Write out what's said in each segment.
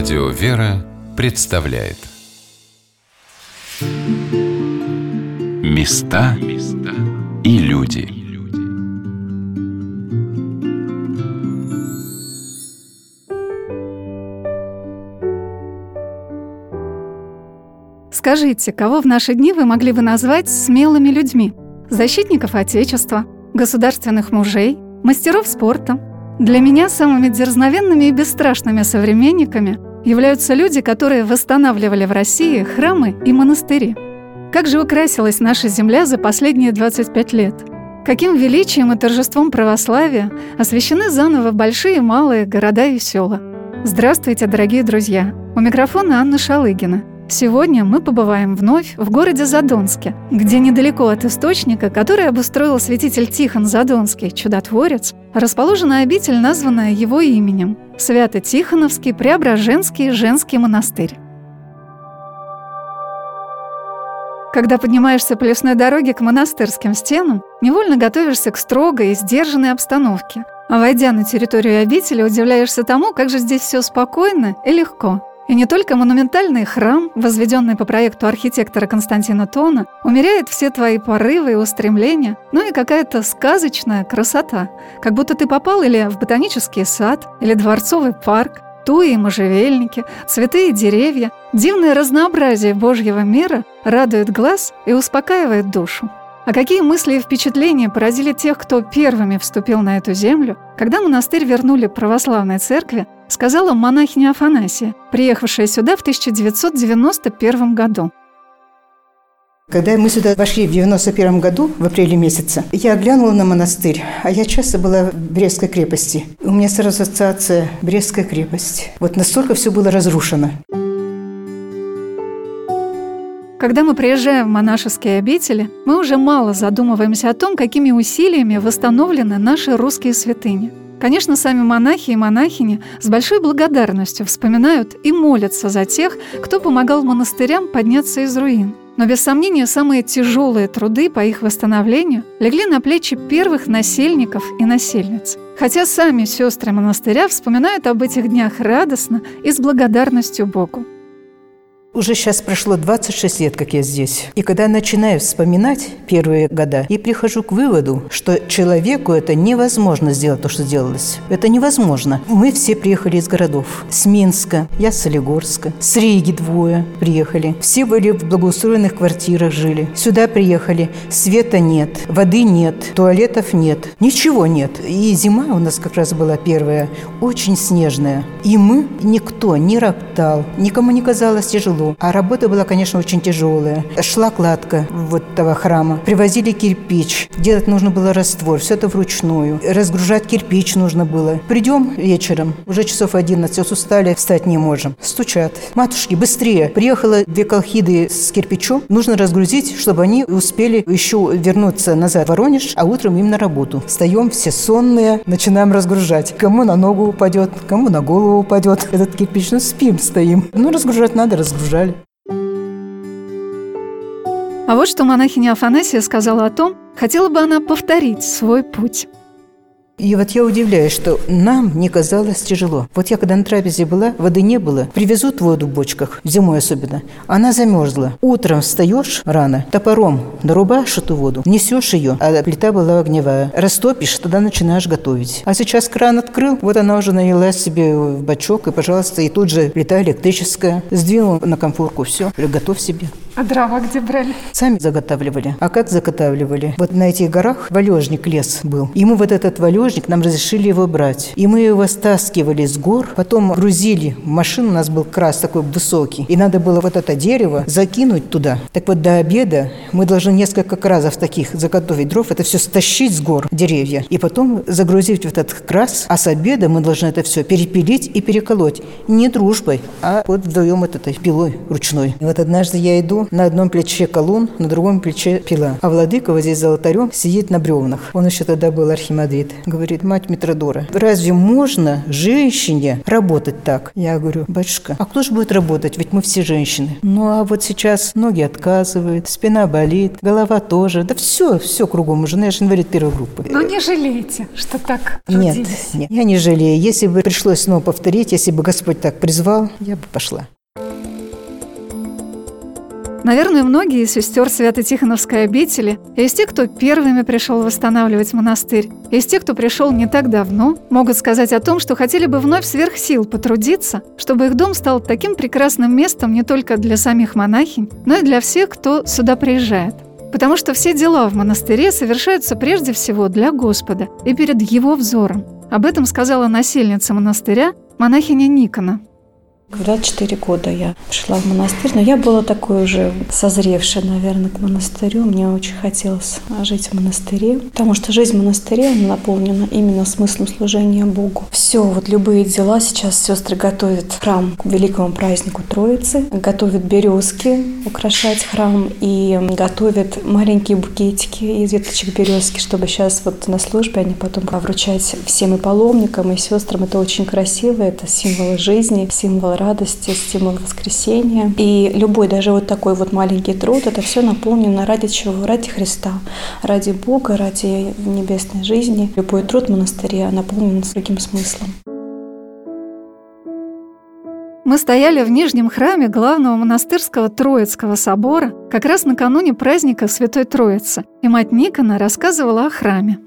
Радио «Вера» представляет. Места и люди. Скажите, кого в наши дни вы могли бы назвать смелыми людьми? Защитников Отечества, государственных мужей, мастеров спорта – для меня самыми дерзновенными и бесстрашными современниками являются люди, которые восстанавливали в России храмы и монастыри. Как же украсилась наша земля за последние 25 лет? Каким величием и торжеством православия освящены заново большие и малые города и села? Здравствуйте, дорогие друзья! У микрофона Анна Шалыгина. Сегодня мы побываем вновь в городе Задонске, где недалеко от источника, который обустроил святитель Тихон Задонский, чудотворец, расположена обитель, названная его именем – Свято-Тихоновский Преображенский женский монастырь. Когда поднимаешься по лесной дороге к монастырским стенам, невольно готовишься к строгой и сдержанной обстановке. А войдя на территорию обители, удивляешься тому, как же здесь все спокойно и легко – и не только монументальный храм, возведенный по проекту архитектора Константина Тона, умеряет все твои порывы и устремления, но и какая-то сказочная красота. Как будто ты попал или в ботанический сад, или дворцовый парк, туи и можжевельники, цветы и деревья. Дивное разнообразие Божьего мира радует глаз и успокаивает душу. А какие мысли и впечатления поразили тех, кто первыми вступил на эту землю, когда монастырь вернули православной церкви, сказала монахиня Афанасия, приехавшая сюда в 1991 году. Когда мы сюда вошли в 91 году, в апреле месяце, я глянула на монастырь, а я часто была в Брестской крепости. У меня сразу ассоциация Брестская крепость. Вот настолько все было разрушено. Когда мы приезжаем в монашеские обители, мы уже мало задумываемся о том, какими усилиями восстановлены наши русские святыни. Конечно, сами монахи и монахини с большой благодарностью вспоминают и молятся за тех, кто помогал монастырям подняться из руин. Но без сомнения самые тяжелые труды по их восстановлению легли на плечи первых насельников и насельниц. Хотя сами сестры монастыря вспоминают об этих днях радостно и с благодарностью Богу. Уже сейчас прошло 26 лет, как я здесь. И когда начинаю вспоминать первые года, и прихожу к выводу, что человеку это невозможно сделать, то, что делалось. Это невозможно. Мы все приехали из городов. С Минска, я с Солигорска, с Риги двое приехали. Все были в благоустроенных квартирах жили. Сюда приехали. Света нет, воды нет, туалетов нет, ничего нет. И зима у нас как раз была первая, очень снежная. И мы, никто не роптал, никому не казалось тяжело тяжело. А работа была, конечно, очень тяжелая. Шла кладка вот этого храма. Привозили кирпич. Делать нужно было раствор. Все это вручную. Разгружать кирпич нужно было. Придем вечером. Уже часов 11. Устали, встать не можем. Стучат. Матушки, быстрее. Приехала две колхиды с кирпичом. Нужно разгрузить, чтобы они успели еще вернуться назад в Воронеж, а утром им на работу. Встаем все сонные, начинаем разгружать. Кому на ногу упадет, кому на голову упадет этот кирпич. Ну, спим, стоим. Ну, разгружать надо, разгружать жали. А вот что монахиня Афанасия сказала о том, хотела бы она повторить свой путь. И вот я удивляюсь, что нам не казалось тяжело. Вот я когда на трапезе была, воды не было. Привезут воду в бочках, зимой особенно. Она замерзла. Утром встаешь рано, топором нарубаешь эту воду, несешь ее, а плита была огневая. Растопишь, тогда начинаешь готовить. А сейчас кран открыл, вот она уже налилась себе в бачок, и, пожалуйста, и тут же плита электрическая. Сдвинул на комфорку, все, готовь себе. А дрова где брали? Сами заготавливали. А как заготавливали? Вот на этих горах валежник лес был. И мы вот этот валежник, нам разрешили его брать. И мы его стаскивали с гор, потом грузили. Машин у нас был крас такой высокий. И надо было вот это дерево закинуть туда. Так вот до обеда мы должны несколько кразов таких заготовить дров. Это все стащить с гор деревья. И потом загрузить в этот крас. А с обеда мы должны это все перепилить и переколоть. Не дружбой, а вот вдвоем вот этой пилой ручной. И вот однажды я иду, на одном плече колун, на другом плече пила. А владыка вот здесь за алтарем сидит на бревнах. Он еще тогда был архимандрит. Говорит, мать Митродора, разве можно женщине работать так? Я говорю, батюшка, а кто же будет работать? Ведь мы все женщины. Ну а вот сейчас ноги отказывают, спина болит, голова тоже. Да все, все кругом. Жена, я же инвалид первой группы. Но не жалеете, что так Нет, трудились? нет, я не жалею. Если бы пришлось снова повторить, если бы Господь так призвал, я бы пошла. Наверное, многие из сестер Свято-Тихоновской обители, из тех, кто первыми пришел восстанавливать монастырь, из тех, кто пришел не так давно, могут сказать о том, что хотели бы вновь сверх сил потрудиться, чтобы их дом стал таким прекрасным местом не только для самих монахинь, но и для всех, кто сюда приезжает. Потому что все дела в монастыре совершаются прежде всего для Господа и перед Его взором. Об этом сказала насельница монастыря, монахиня Никона. Когда четыре года я пришла в монастырь, но я была такой уже созревшая, наверное, к монастырю. Мне очень хотелось жить в монастыре, потому что жизнь в монастыре она наполнена именно смыслом служения Богу. Все, вот любые дела сейчас сестры готовят храм к великому празднику Троицы, готовят березки украшать храм и готовят маленькие букетики из веточек березки, чтобы сейчас вот на службе они потом вручать всем и паломникам, и сестрам. Это очень красиво, это символ жизни, символ радости, стимул воскресения. И любой, даже вот такой вот маленький труд, это все наполнено ради чего? Ради Христа, ради Бога, ради небесной жизни. Любой труд в монастыре наполнен другим смыслом. Мы стояли в Нижнем храме главного монастырского Троицкого собора как раз накануне праздника Святой Троицы, и мать Никона рассказывала о храме.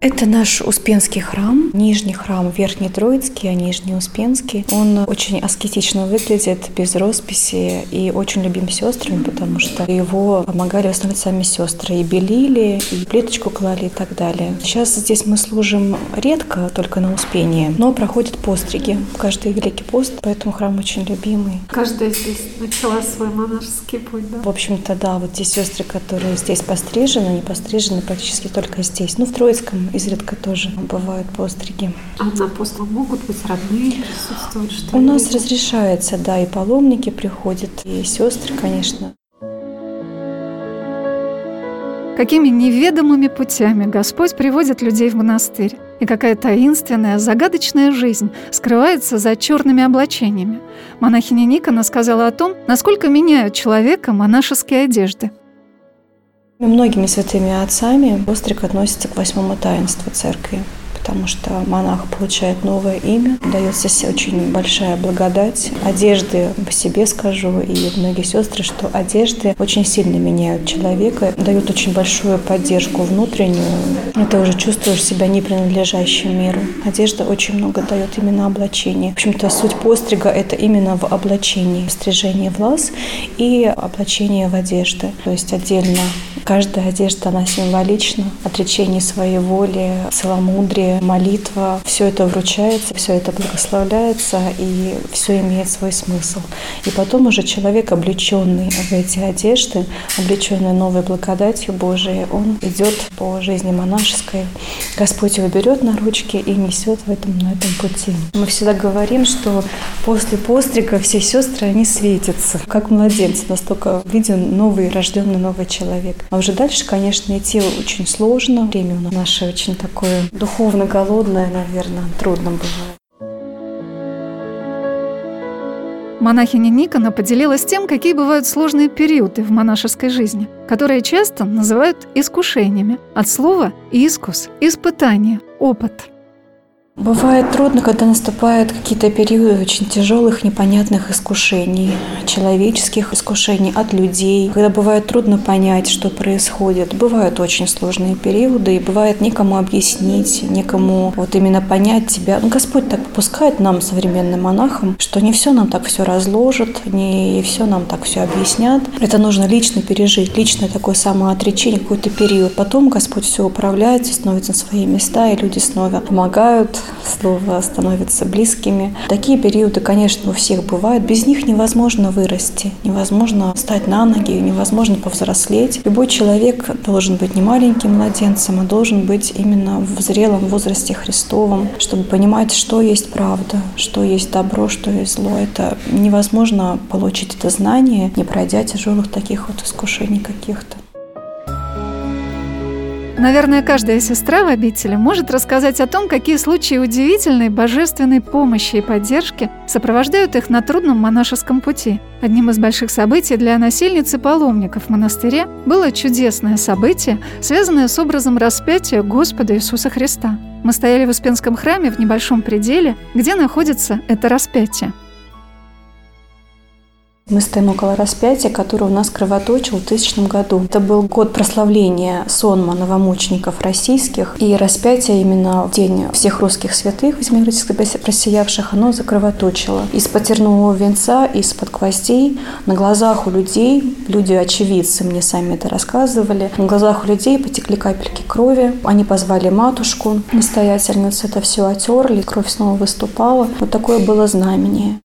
Это наш Успенский храм, нижний храм, верхний Троицкий, а нижний Успенский. Он очень аскетично выглядит, без росписи и очень любим сестрами, потому что его помогали восстановить сами сестры. И белили, и плиточку клали и так далее. Сейчас здесь мы служим редко, только на Успении, но проходят постриги. Каждый Великий пост, поэтому храм очень любимый. Каждая здесь начала свой монашеский путь, да? В общем-то, да, вот те сестры, которые здесь пострижены, они пострижены практически только здесь. Ну, в Троицком изредка тоже бывают постриги. А на пост могут быть родные присутствовать? Что У нас разрешается, да, и паломники приходят, и сестры, конечно. Какими неведомыми путями Господь приводит людей в монастырь, и какая таинственная, загадочная жизнь скрывается за черными облачениями. Монахиня Никона сказала о том, насколько меняют человека монашеские одежды. Многими святыми отцами постриг относится к восьмому таинству церкви потому что монах получает новое имя, дается очень большая благодать. Одежды по себе скажу, и многие сестры, что одежды очень сильно меняют человека, дают очень большую поддержку внутреннюю. И ты уже чувствуешь себя не принадлежащим миру. Одежда очень много дает именно облачение. В общем-то, суть пострига – это именно в облачении, стрижение влас и облачение в одежды. То есть отдельно каждая одежда, она символична. Отречение своей воли, целомудрие, молитва, все это вручается, все это благословляется, и все имеет свой смысл. И потом уже человек, облеченный в эти одежды, облеченный новой благодатью Божией, он идет по жизни монашеской. Господь его берет на ручки и несет в этом, на этом пути. Мы всегда говорим, что после пострига все сестры, они светятся, как младенцы, настолько виден новый, рожденный новый человек. А уже дальше, конечно, идти очень сложно. Время наше очень такое духовно голодная, наверное, трудно бывает. Монахиня Никона поделилась тем, какие бывают сложные периоды в монашеской жизни, которые часто называют искушениями. От слова «искус» – испытание, опыт – Бывает трудно, когда наступают какие-то периоды очень тяжелых, непонятных искушений, человеческих искушений от людей, когда бывает трудно понять, что происходит. Бывают очень сложные периоды, и бывает некому объяснить, некому вот именно понять тебя. Ну, Господь так попускает нам, современным монахам, что не все нам так все разложат, не все нам так все объяснят. Это нужно лично пережить, личное такое самоотречение, какой-то период. Потом Господь все управляет, становится на свои места, и люди снова помогают, снова становятся близкими. Такие периоды, конечно, у всех бывают. Без них невозможно вырасти, невозможно встать на ноги, невозможно повзрослеть. Любой человек должен быть не маленьким младенцем, а должен быть именно в зрелом возрасте Христовом, чтобы понимать, что есть правда, что есть добро, что есть зло. Это невозможно получить это знание, не пройдя тяжелых таких вот искушений каких-то. Наверное, каждая сестра в обители может рассказать о том, какие случаи удивительной божественной помощи и поддержки сопровождают их на трудном монашеском пути. Одним из больших событий для насильницы паломников монастыре было чудесное событие, связанное с образом распятия Господа Иисуса Христа. Мы стояли в Успенском храме в небольшом пределе, где находится это распятие. Мы стоим около распятия, которое у нас кровоточил в 2000 году. Это был год прославления сонма новомучеников российских. И распятие именно в день всех русских святых, возьмирически просиявших, оно закровоточило. Из-под тернового венца, из-под гвоздей, на глазах у людей, люди очевидцы мне сами это рассказывали, на глазах у людей потекли капельки крови. Они позвали матушку, настоятельницу, это все отерли, кровь снова выступала. Вот такое было знамение.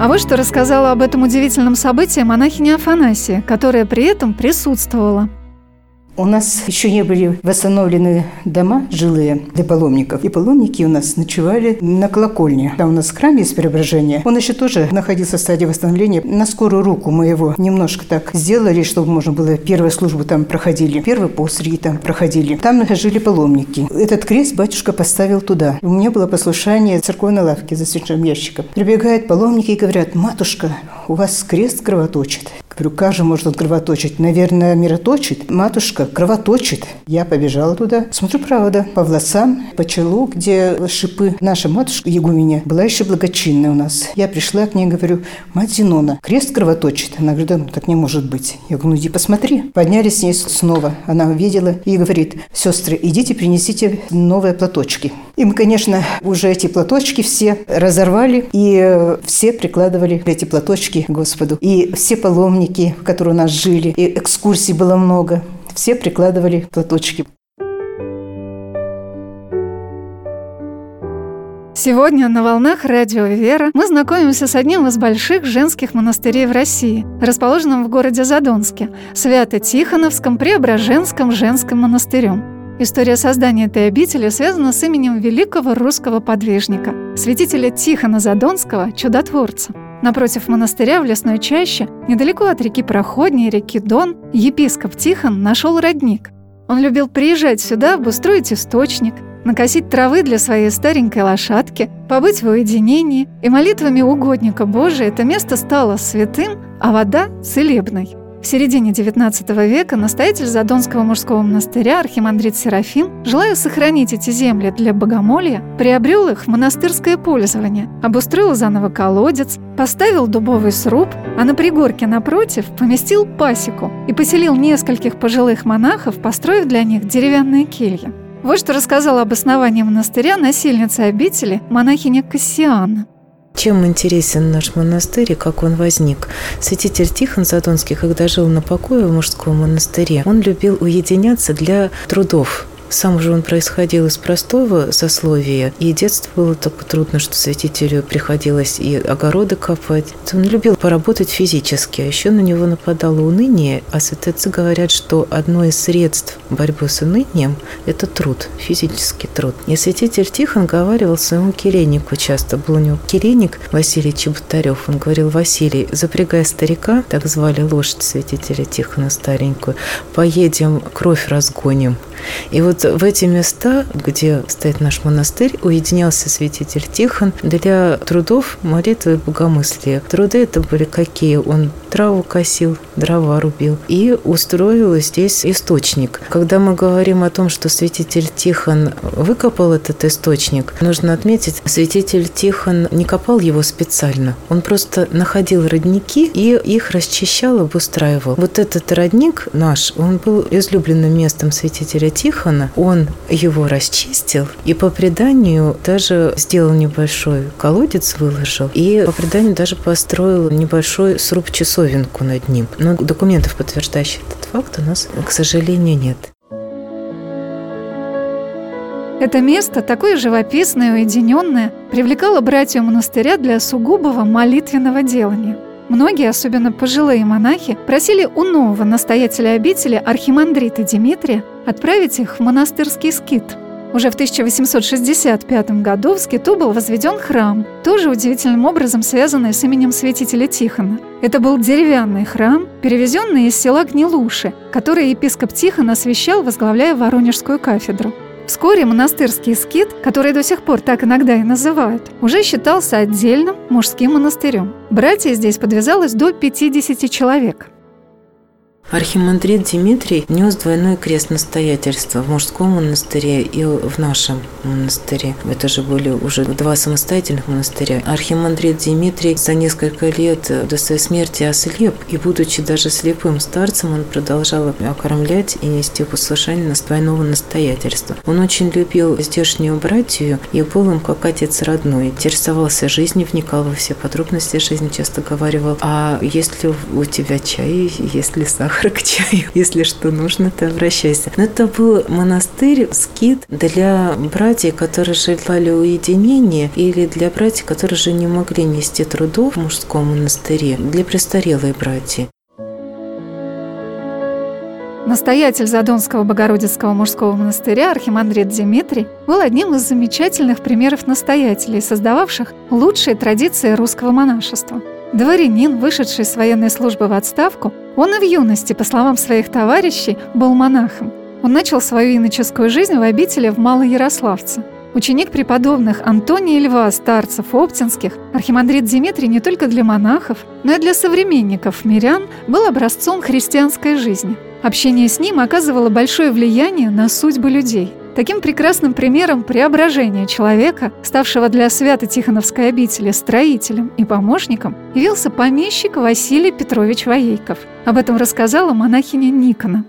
А вот что рассказала об этом удивительном событии монахиня Афанасия, которая при этом присутствовала. У нас еще не были восстановлены дома жилые для паломников. И паломники у нас ночевали на колокольне. Там у нас храм есть преображение. Он еще тоже находился в стадии восстановления. На скорую руку мы его немножко так сделали, чтобы можно было первую службу там проходили. Первый посреди там проходили. Там жили паломники. Этот крест батюшка поставил туда. У меня было послушание церковной лавки за свечным ящиком. Прибегают паломники и говорят, матушка, у вас крест кровоточит. Говорю, как же может он кровоточить? Наверное, мироточит. Матушка кровоточит. Я побежала туда. Смотрю, правда, по волосам, по челу, где шипы. Наша матушка Егуменя была еще благочинная у нас. Я пришла к ней говорю, мать Зинона, крест кровоточит. Она говорит, да, так не может быть. Я говорю, ну иди посмотри. Поднялись с ней снова. Она увидела и говорит, сестры, идите принесите новые платочки. И мы, конечно, уже эти платочки все разорвали, и все прикладывали эти платочки к Господу. И все паломники, которые у нас жили, и экскурсий было много. Все прикладывали платочки. Сегодня на волнах радио «Вера» мы знакомимся с одним из больших женских монастырей в России, расположенным в городе Задонске, Свято-Тихоновском Преображенском женском монастырем. История создания этой обители связана с именем великого русского подвижника, святителя Тихона Задонского, чудотворца – Напротив монастыря в лесной чаще, недалеко от реки Проходней, реки Дон, епископ Тихон нашел родник. Он любил приезжать сюда, обустроить источник, накосить травы для своей старенькой лошадки, побыть в уединении, и молитвами угодника Божия это место стало святым, а вода – целебной. В середине XIX века настоятель Задонского мужского монастыря архимандрит Серафим, желая сохранить эти земли для богомолья, приобрел их в монастырское пользование, обустроил заново колодец, поставил дубовый сруб, а на пригорке напротив поместил пасеку и поселил нескольких пожилых монахов, построив для них деревянные кельи. Вот что рассказала об основании монастыря насильница обители монахиня Кассиана – чем интересен наш монастырь и как он возник? Святитель Тихон Задонский, когда жил на покое в мужском монастыре, он любил уединяться для трудов сам же он происходил из простого сословия, и детство было так трудно, что святителю приходилось и огороды копать. Он любил поработать физически, а еще на него нападало уныние, а святоцы говорят, что одно из средств борьбы с унынием – это труд, физический труд. И святитель Тихон говаривал своему келейнику часто, был у него келейник Василий Чеботарев, он говорил, Василий, запрягай старика, так звали лошадь святителя Тихона старенькую, поедем, кровь разгоним. И вот в эти места, где стоит наш монастырь, уединялся святитель Тихон для трудов молитвы и богомыслия. Труды это были какие? Он траву косил, дрова рубил и устроил здесь источник. Когда мы говорим о том, что святитель Тихон выкопал этот источник, нужно отметить, святитель Тихон не копал его специально. Он просто находил родники и их расчищал, обустраивал. Вот этот родник наш, он был излюбленным местом святителя Тихона. Он его расчистил и по преданию даже сделал небольшой колодец, выложил и по преданию даже построил небольшой сруб часов часовенку над ним. Но документов, подтверждающих этот факт, у нас, к сожалению, нет. Это место, такое живописное и уединенное, привлекало братью монастыря для сугубого молитвенного делания. Многие, особенно пожилые монахи, просили у нового настоятеля обители архимандрита Дмитрия отправить их в монастырский скит. Уже в 1865 году в скиту был возведен храм, тоже удивительным образом связанный с именем святителя Тихона. Это был деревянный храм, перевезенный из села Гнилуши, который епископ Тихон освящал, возглавляя Воронежскую кафедру. Вскоре монастырский скит, который до сих пор так иногда и называют, уже считался отдельным мужским монастырем. Братья здесь подвязалось до 50 человек – Архимандрит Дмитрий нес двойной крест настоятельства в мужском монастыре и в нашем монастыре. Это же были уже два самостоятельных монастыря. Архимандрит Дмитрий за несколько лет до своей смерти ослеп, и будучи даже слепым старцем, он продолжал окормлять и нести послушание на двойного настоятельства. Он очень любил здешнюю братью и был им как отец родной. Интересовался жизнью, вникал во все подробности жизни, часто говорил, а если у тебя чай, если сахар, сахар к. Если что нужно, то обращайся. Но это был монастырь, скит для братьев, которые желали уединения, или для братьев, которые же не могли нести трудов в мужском монастыре, для престарелой братьев. Настоятель Задонского Богородицкого мужского монастыря архимандрит Дмитрий был одним из замечательных примеров настоятелей, создававших лучшие традиции русского монашества – Дворянин, вышедший с военной службы в отставку, он и в юности, по словам своих товарищей, был монахом. Он начал свою иноческую жизнь в обители в Малоярославце. Ученик преподобных Антония Льва, старцев Оптинских, архимандрит Дмитрий не только для монахов, но и для современников мирян был образцом христианской жизни. Общение с ним оказывало большое влияние на судьбы людей – Таким прекрасным примером преображения человека, ставшего для Свято-Тихоновской обители строителем и помощником, явился помещик Василий Петрович Воейков. Об этом рассказала монахиня Никона.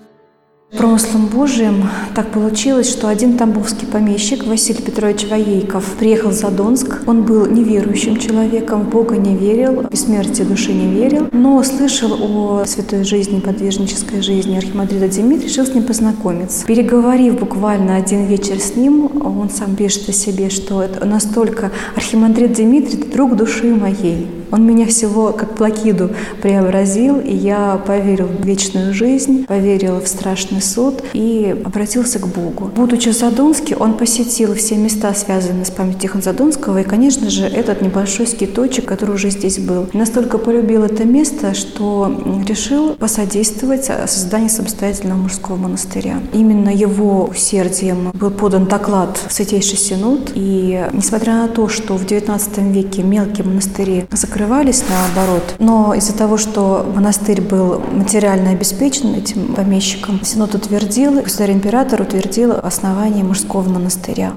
Промыслом Божиим так получилось, что один тамбовский помещик Василий Петрович Воейков приехал в Задонск. Он был неверующим человеком, в Бога не верил, в бессмертие души не верил, но слышал о святой жизни, подвижнической жизни архимандрита Дмитрия, решил с ним познакомиться. Переговорив буквально один вечер с ним, он сам пишет о себе, что это настолько архимандрит Дмитрий – друг души моей. Он меня всего как плакиду преобразил, и я поверил в вечную жизнь, поверил в страшный суд и обратился к Богу. Будучи в Задонске, он посетил все места, связанные с памятью Тихона Задонского, и, конечно же, этот небольшой скиточек, который уже здесь был. Настолько полюбил это место, что решил посодействовать созданию самостоятельного мужского монастыря. Именно его усердием был подан доклад в Святейший Синод, и несмотря на то, что в XIX веке мелкие монастыри закрыли закрывались наоборот. Но из-за того, что монастырь был материально обеспечен этим помещиком, Синод утвердил, государь-император утвердил основание мужского монастыря.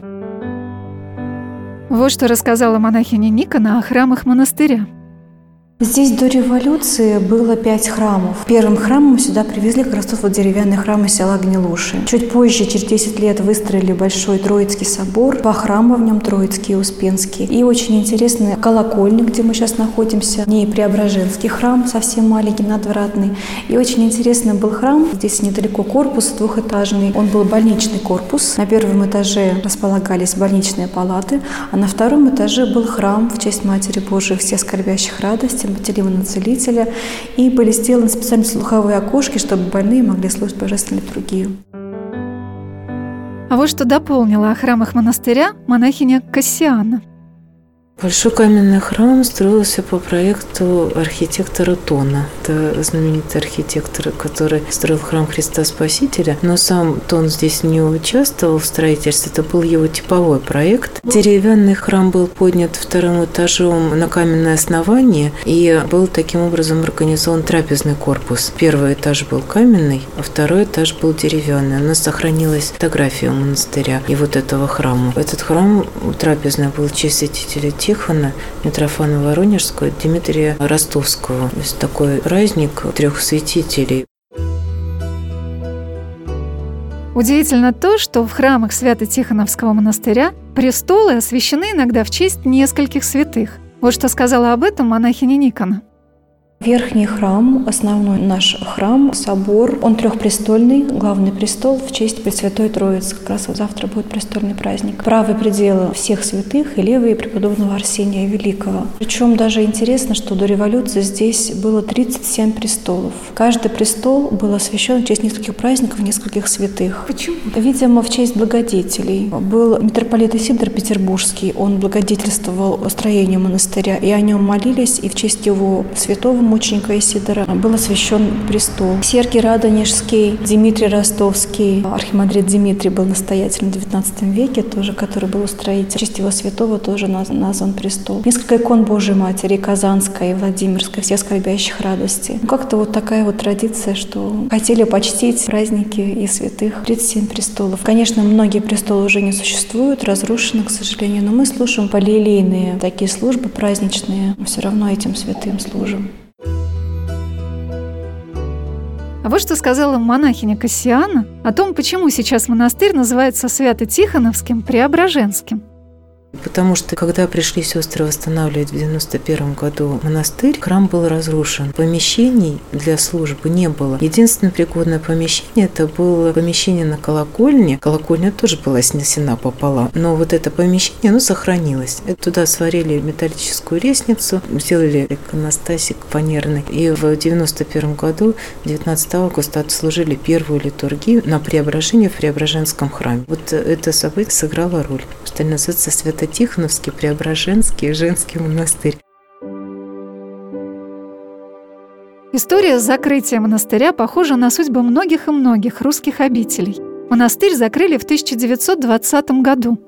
Вот что рассказала монахиня Никона о храмах монастыря. Здесь до революции было пять храмов. Первым храмом сюда привезли как раз тот вот деревянный храм из села Гнилуши. Чуть позже, через 10 лет, выстроили большой Троицкий собор. Два храма в нем, Троицкий и Успенский. И очень интересный колокольник, где мы сейчас находимся. Не Преображенский храм, совсем маленький, надвратный. И очень интересный был храм. Здесь недалеко корпус двухэтажный. Он был больничный корпус. На первом этаже располагались больничные палаты, а на втором этаже был храм в честь Матери Божией всех скорбящих радости Батилиона Целителя, и были сделаны специальные слуховые окошки, чтобы больные могли слушать божественную литургию. А вот что дополнила о храмах монастыря монахиня Кассиана – Большой каменный храм строился по проекту архитектора Тона. Это знаменитый архитектор, который строил храм Христа Спасителя. Но сам Тон здесь не участвовал в строительстве. Это был его типовой проект. Деревянный храм был поднят вторым этажом на каменное основание и был таким образом организован трапезный корпус. Первый этаж был каменный, а второй этаж был деревянный. У нас сохранилась фотография монастыря и вот этого храма. Этот храм трапезный был честь святителя Тихона, Митрофана Воронежского, Дмитрия Ростовского. То есть такой праздник трех святителей. Удивительно то, что в храмах Свято-Тихоновского монастыря престолы освящены иногда в честь нескольких святых. Вот что сказала об этом монахиня Никона. Верхний храм, основной наш храм, собор, он трехпрестольный, главный престол в честь Пресвятой Троицы. Как раз завтра будет престольный праздник. Правый предел всех святых и левый преподобного Арсения Великого. Причем даже интересно, что до революции здесь было 37 престолов. Каждый престол был освящен в честь нескольких праздников, нескольких святых. Почему? Видимо, в честь благодетелей. Был митрополит Исидор Петербургский, он благодетельствовал строению монастыря, и о нем молились, и в честь его святого мученика Исидора был освящен престол. Сергий Радонежский, Дмитрий Ростовский, архимандрит Дмитрий был настоятелем в XIX веке, тоже, который был устроитель. В честь его святого тоже назван престол. Несколько икон Божьей Матери, Казанская и Владимирская, все скорбящих радости. Ну, как-то вот такая вот традиция, что хотели почтить праздники и святых. 37 престолов. Конечно, многие престолы уже не существуют, разрушены, к сожалению, но мы слушаем полилейные такие службы праздничные. Мы все равно этим святым служим. А вот что сказала монахиня Кассиана о том, почему сейчас монастырь называется Свято-Тихоновским Преображенским. Потому что, когда пришли сестры восстанавливать в 91 году монастырь, храм был разрушен. Помещений для службы не было. Единственное пригодное помещение – это было помещение на колокольне. Колокольня тоже была снесена пополам. Но вот это помещение, оно сохранилось. Туда сварили металлическую лестницу, сделали иконостасик фанерный. И в 91 году, 19 августа, отслужили первую литургию на преображении в Преображенском храме. Вот это событие сыграло роль. Что называется свято Свято-Тихоновский, Преображенский женский монастырь. История закрытия монастыря похожа на судьбы многих и многих русских обителей. Монастырь закрыли в 1920 году.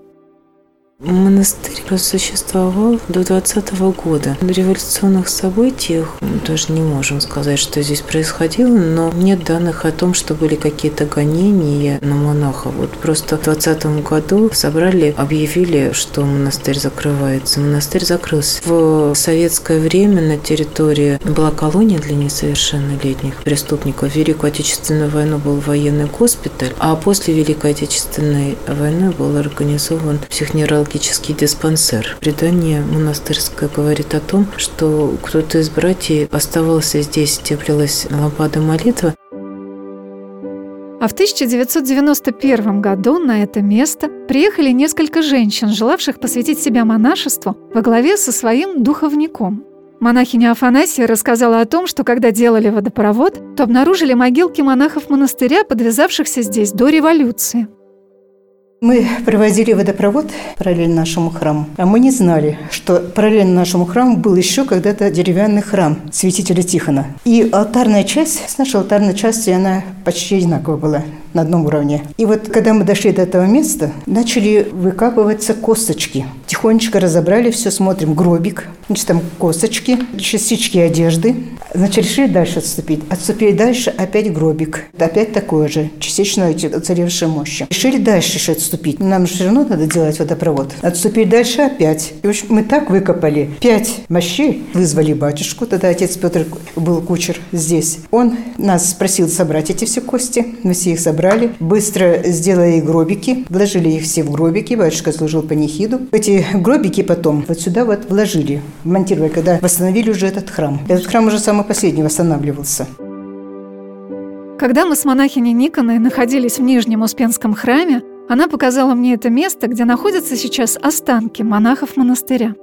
Монастырь просуществовал до 20 года. На революционных событиях мы тоже не можем сказать, что здесь происходило, но нет данных о том, что были какие-то гонения на монахов. Вот просто в 20 году собрали, объявили, что монастырь закрывается. Монастырь закрылся. В советское время на территории была колония для несовершеннолетних преступников. В Великую Отечественную войну был военный госпиталь, а после Великой Отечественной войны был организован психоневрологический психологический диспансер. Предание монастырское говорит о том, что кто-то из братьев оставался здесь, теплилась лампада молитвы, а в 1991 году на это место приехали несколько женщин, желавших посвятить себя монашеству во главе со своим духовником. Монахиня Афанасия рассказала о том, что когда делали водопровод, то обнаружили могилки монахов монастыря, подвязавшихся здесь до революции. Мы проводили водопровод параллельно нашему храму, а мы не знали, что параллельно нашему храму был еще когда-то деревянный храм святителя Тихона. И алтарная часть, с нашей алтарной части, она почти одинаковая была на одном уровне. И вот когда мы дошли до этого места, начали выкапываться косточки. Тихонечко разобрали все, смотрим, гробик, значит, там косточки, частички одежды. Значит, решили дальше отступить. Отступили дальше, опять гробик. Опять такое же, частично эти уцелевшие мощи. Решили дальше еще отступить. Нам же все равно надо делать водопровод. Отступили дальше опять. И, общем, мы так выкопали пять мощей. Вызвали батюшку, тогда отец Петр был кучер здесь. Он нас спросил собрать эти все кости. Мы все их собрали. Быстро сделали гробики, вложили их все в гробики. Батюшка служил панихиду. Эти гробики потом вот сюда вот вложили, монтировали, когда восстановили уже этот храм. Этот храм уже самый последний восстанавливался. Когда мы с монахиней Никоной находились в Нижнем Успенском храме, она показала мне это место, где находятся сейчас останки монахов монастыря.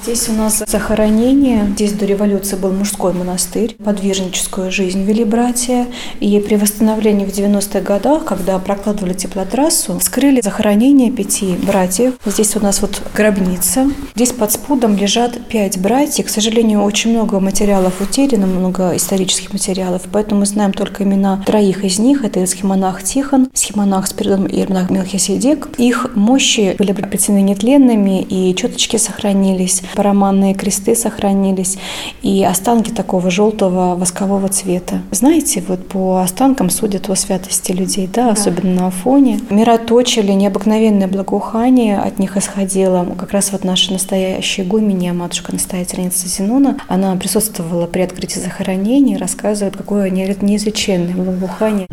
Здесь у нас захоронение. Здесь до революции был мужской монастырь. Подвижническую жизнь вели братья. И при восстановлении в 90-х годах, когда прокладывали теплотрассу, вскрыли захоронение пяти братьев. Здесь у нас вот гробница. Здесь под спудом лежат пять братьев. К сожалению, очень много материалов утеряно, много исторических материалов. Поэтому мы знаем только имена троих из них. Это схемонах Тихон, схемонах Спиридон и Ермонах Мелхиседек. Их мощи были обретены нетленными, и четочки сохранились параманные кресты сохранились и останки такого желтого воскового цвета. Знаете, вот по останкам судят о святости людей, да, особенно да. на Афоне. Мироточили, необыкновенное благоухание от них исходило. Как раз вот наша настоящая игуменья, матушка-настоятельница Зенона, она присутствовала при открытии захоронения, рассказывает, какое неизлеченное благоухание.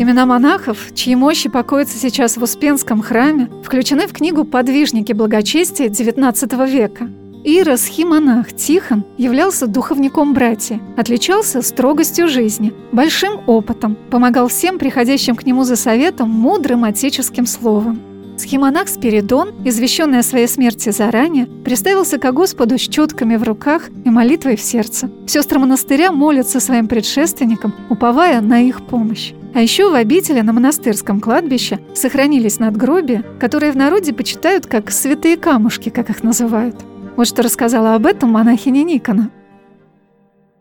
Имена монахов, чьи мощи покоятся сейчас в Успенском храме, включены в книгу «Подвижники благочестия» XIX века. Иеросхимонах Тихон являлся духовником братья, отличался строгостью жизни, большим опытом, помогал всем приходящим к нему за советом мудрым отеческим словом. Схимонах Спиридон, извещенный о своей смерти заранее, приставился к Господу с четками в руках и молитвой в сердце. Сестры монастыря молятся своим предшественникам, уповая на их помощь. А еще в обители на монастырском кладбище сохранились надгробия, которые в народе почитают как святые камушки, как их называют. Вот что рассказала об этом монахиня Никона.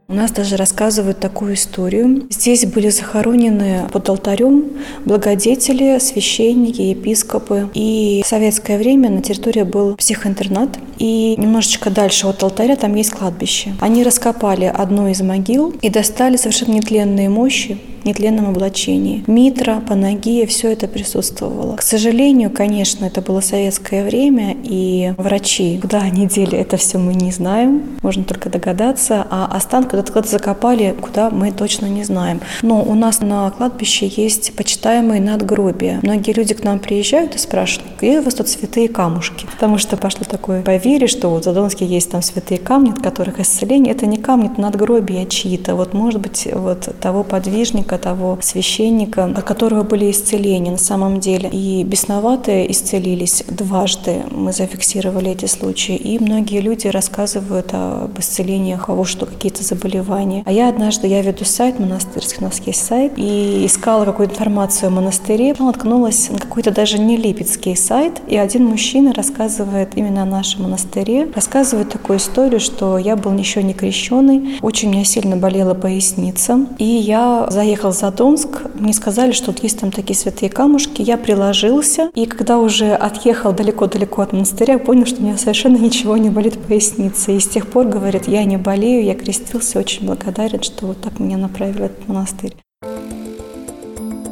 У нас даже рассказывают такую историю. Здесь были захоронены под алтарем благодетели, священники, епископы. И в советское время на территории был психоинтернат. И немножечко дальше от алтаря там есть кладбище. Они раскопали одну из могил и достали совершенно нетленные мощи нетленном облачении. Митра, панагия, все это присутствовало. К сожалению, конечно, это было советское время, и врачи, куда они дели это все, мы не знаем, можно только догадаться, а останки куда-то закопали, куда мы точно не знаем. Но у нас на кладбище есть почитаемые надгробия. Многие люди к нам приезжают и спрашивают, где у вас тут святые камушки? Потому что пошло такое поверье, что вот в Задонске есть там святые камни, от которых исцеление. Это не камни, это надгробия чьи-то. Вот может быть вот того подвижника, того священника, от которого были исцеления на самом деле. И бесноватые исцелились дважды. Мы зафиксировали эти случаи. И многие люди рассказывают об исцелениях, того, что какие-то заболевания. А я однажды, я веду сайт монастырский, у нас есть сайт, и искала какую-то информацию о монастыре. Наткнулась на какой-то даже не липецкий сайт, и один мужчина рассказывает именно о нашем монастыре, рассказывает такую историю, что я был еще не крещенный, очень меня сильно болела поясница, и я заехал приехал в Задонск, мне сказали, что вот есть там такие святые камушки. Я приложился, и когда уже отъехал далеко-далеко от монастыря, понял, что у меня совершенно ничего не болит в пояснице. И с тех пор, говорит, я не болею, я крестился, очень благодарен, что вот так меня направили в этот монастырь.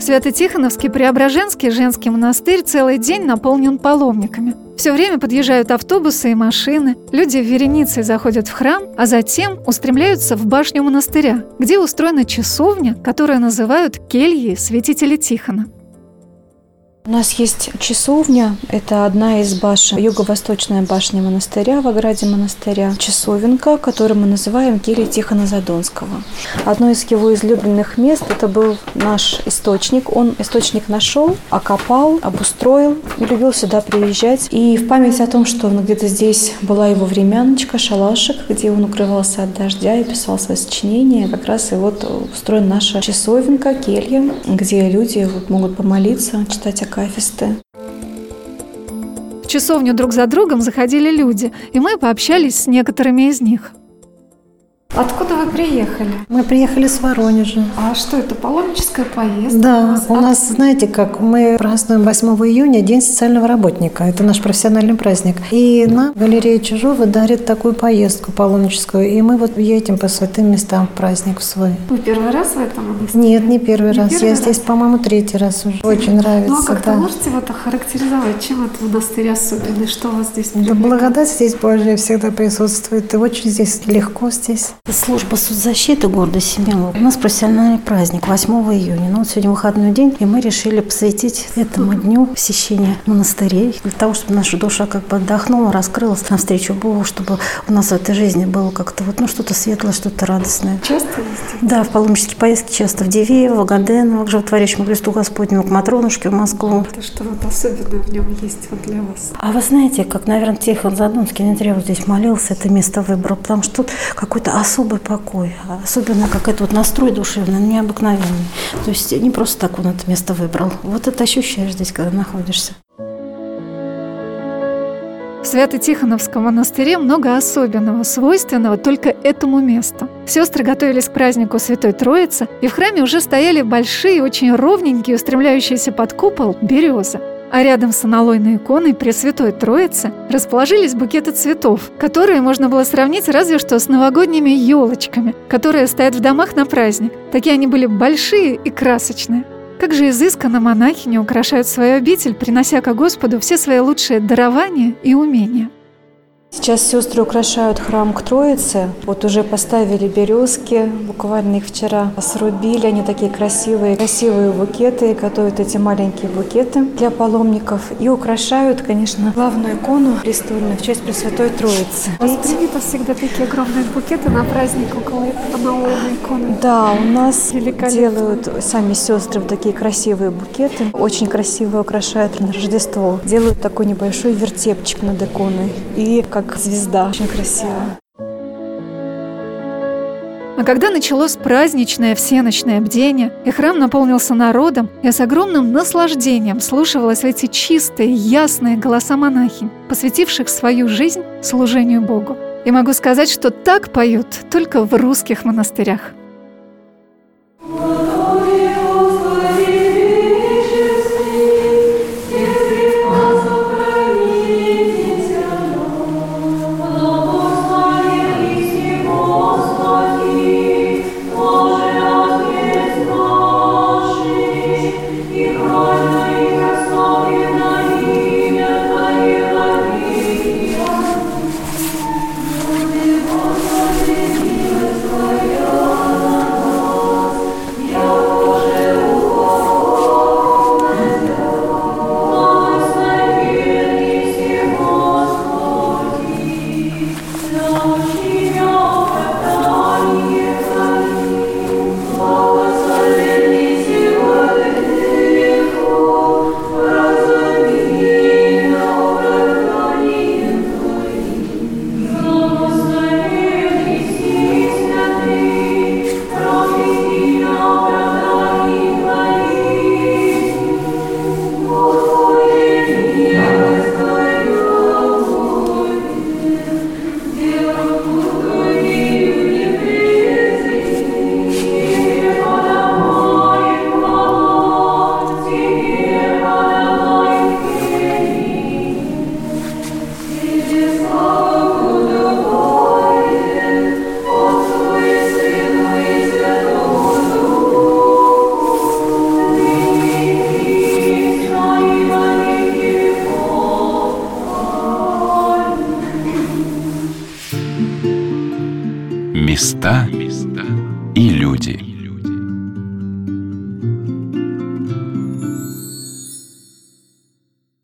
Свято-Тихоновский Преображенский женский монастырь целый день наполнен паломниками. Все время подъезжают автобусы и машины, люди вереницей заходят в храм, а затем устремляются в башню монастыря, где устроена часовня, которую называют кельей святителя Тихона. У нас есть часовня. Это одна из башен, юго-восточная башня монастыря, в ограде монастыря. Часовенка, которую мы называем келья Тихона Задонского. Одно из его излюбленных мест – это был наш источник. Он источник нашел, окопал, обустроил и любил сюда приезжать. И в память о том, что где-то здесь была его времяночка, шалашик, где он укрывался от дождя и писал свои сочинения, как раз и вот устроена наша часовенка, келья, где люди могут помолиться, читать о акафисты. В часовню друг за другом заходили люди, и мы пообщались с некоторыми из них. Откуда вы приехали? Мы приехали с Воронежа. А что это, паломническая поездка? Да, у нас, у нас знаете как, мы празднуем 8 июня День социального работника. Это наш профессиональный праздник. И нам галерея Чужого дарит такую поездку паломническую. И мы вот едем по святым местам в праздник в свой. Вы первый раз в этом? Нет, не первый не раз. Первый Я раз? здесь, по-моему, третий раз уже. Очень нравится. Ну а как-то да. можете вот охарактеризовать, чем этот монастырь особенный? Что у вас здесь Да, благодать здесь Божья всегда присутствует. И очень здесь легко здесь. Служба соцзащиты города Семенова. У нас профессиональный праздник 8 июня. Ну вот сегодня выходной день, и мы решили посвятить этому дню посещение монастырей, для того, чтобы наша душа как бы отдохнула, раскрылась навстречу Богу, чтобы у нас в этой жизни было как-то вот, ну, что-то светлое, что-то радостное. Часто ездите? Да, в паломнические поездки часто в Дивеево, в Гаденово, к Животворящему кресту Господнему, к Матронушке в Москву. Это что вот особенное в нем есть вот для вас? А вы знаете, как, наверное, Тихон Задонский не вот здесь молился, это место выбрал, потому что тут какой-то особый покой. Особенно как этот вот настрой душевный, необыкновенный. То есть не просто так он это место выбрал. Вот это ощущаешь здесь, когда находишься. В Свято-Тихоновском монастыре много особенного, свойственного только этому месту. Сестры готовились к празднику Святой Троицы, и в храме уже стояли большие, очень ровненькие, устремляющиеся под купол березы. А рядом с аналойной иконой Пресвятой Троицы расположились букеты цветов, которые можно было сравнить разве что с новогодними елочками, которые стоят в домах на праздник. Такие они были большие и красочные. Как же изысканно монахини украшают свою обитель, принося ко Господу все свои лучшие дарования и умения. Сейчас сестры украшают храм к Троице. Вот уже поставили березки, буквально их вчера срубили. Они такие красивые, красивые букеты, готовят эти маленькие букеты для паломников. И украшают, конечно, главную икону престольную в честь Пресвятой Троицы. У вас принято всегда такие огромные букеты на праздник около аналогной иконы? Да, у нас делают сами сестры вот такие красивые букеты. Очень красиво украшают на Рождество. Делают такой небольшой вертепчик над иконой. И как звезда. Очень красиво. А когда началось праздничное всеночное бдение, и храм наполнился народом, я с огромным наслаждением слушалась эти чистые, ясные голоса монахинь, посвятивших свою жизнь служению Богу. И могу сказать, что так поют только в русских монастырях.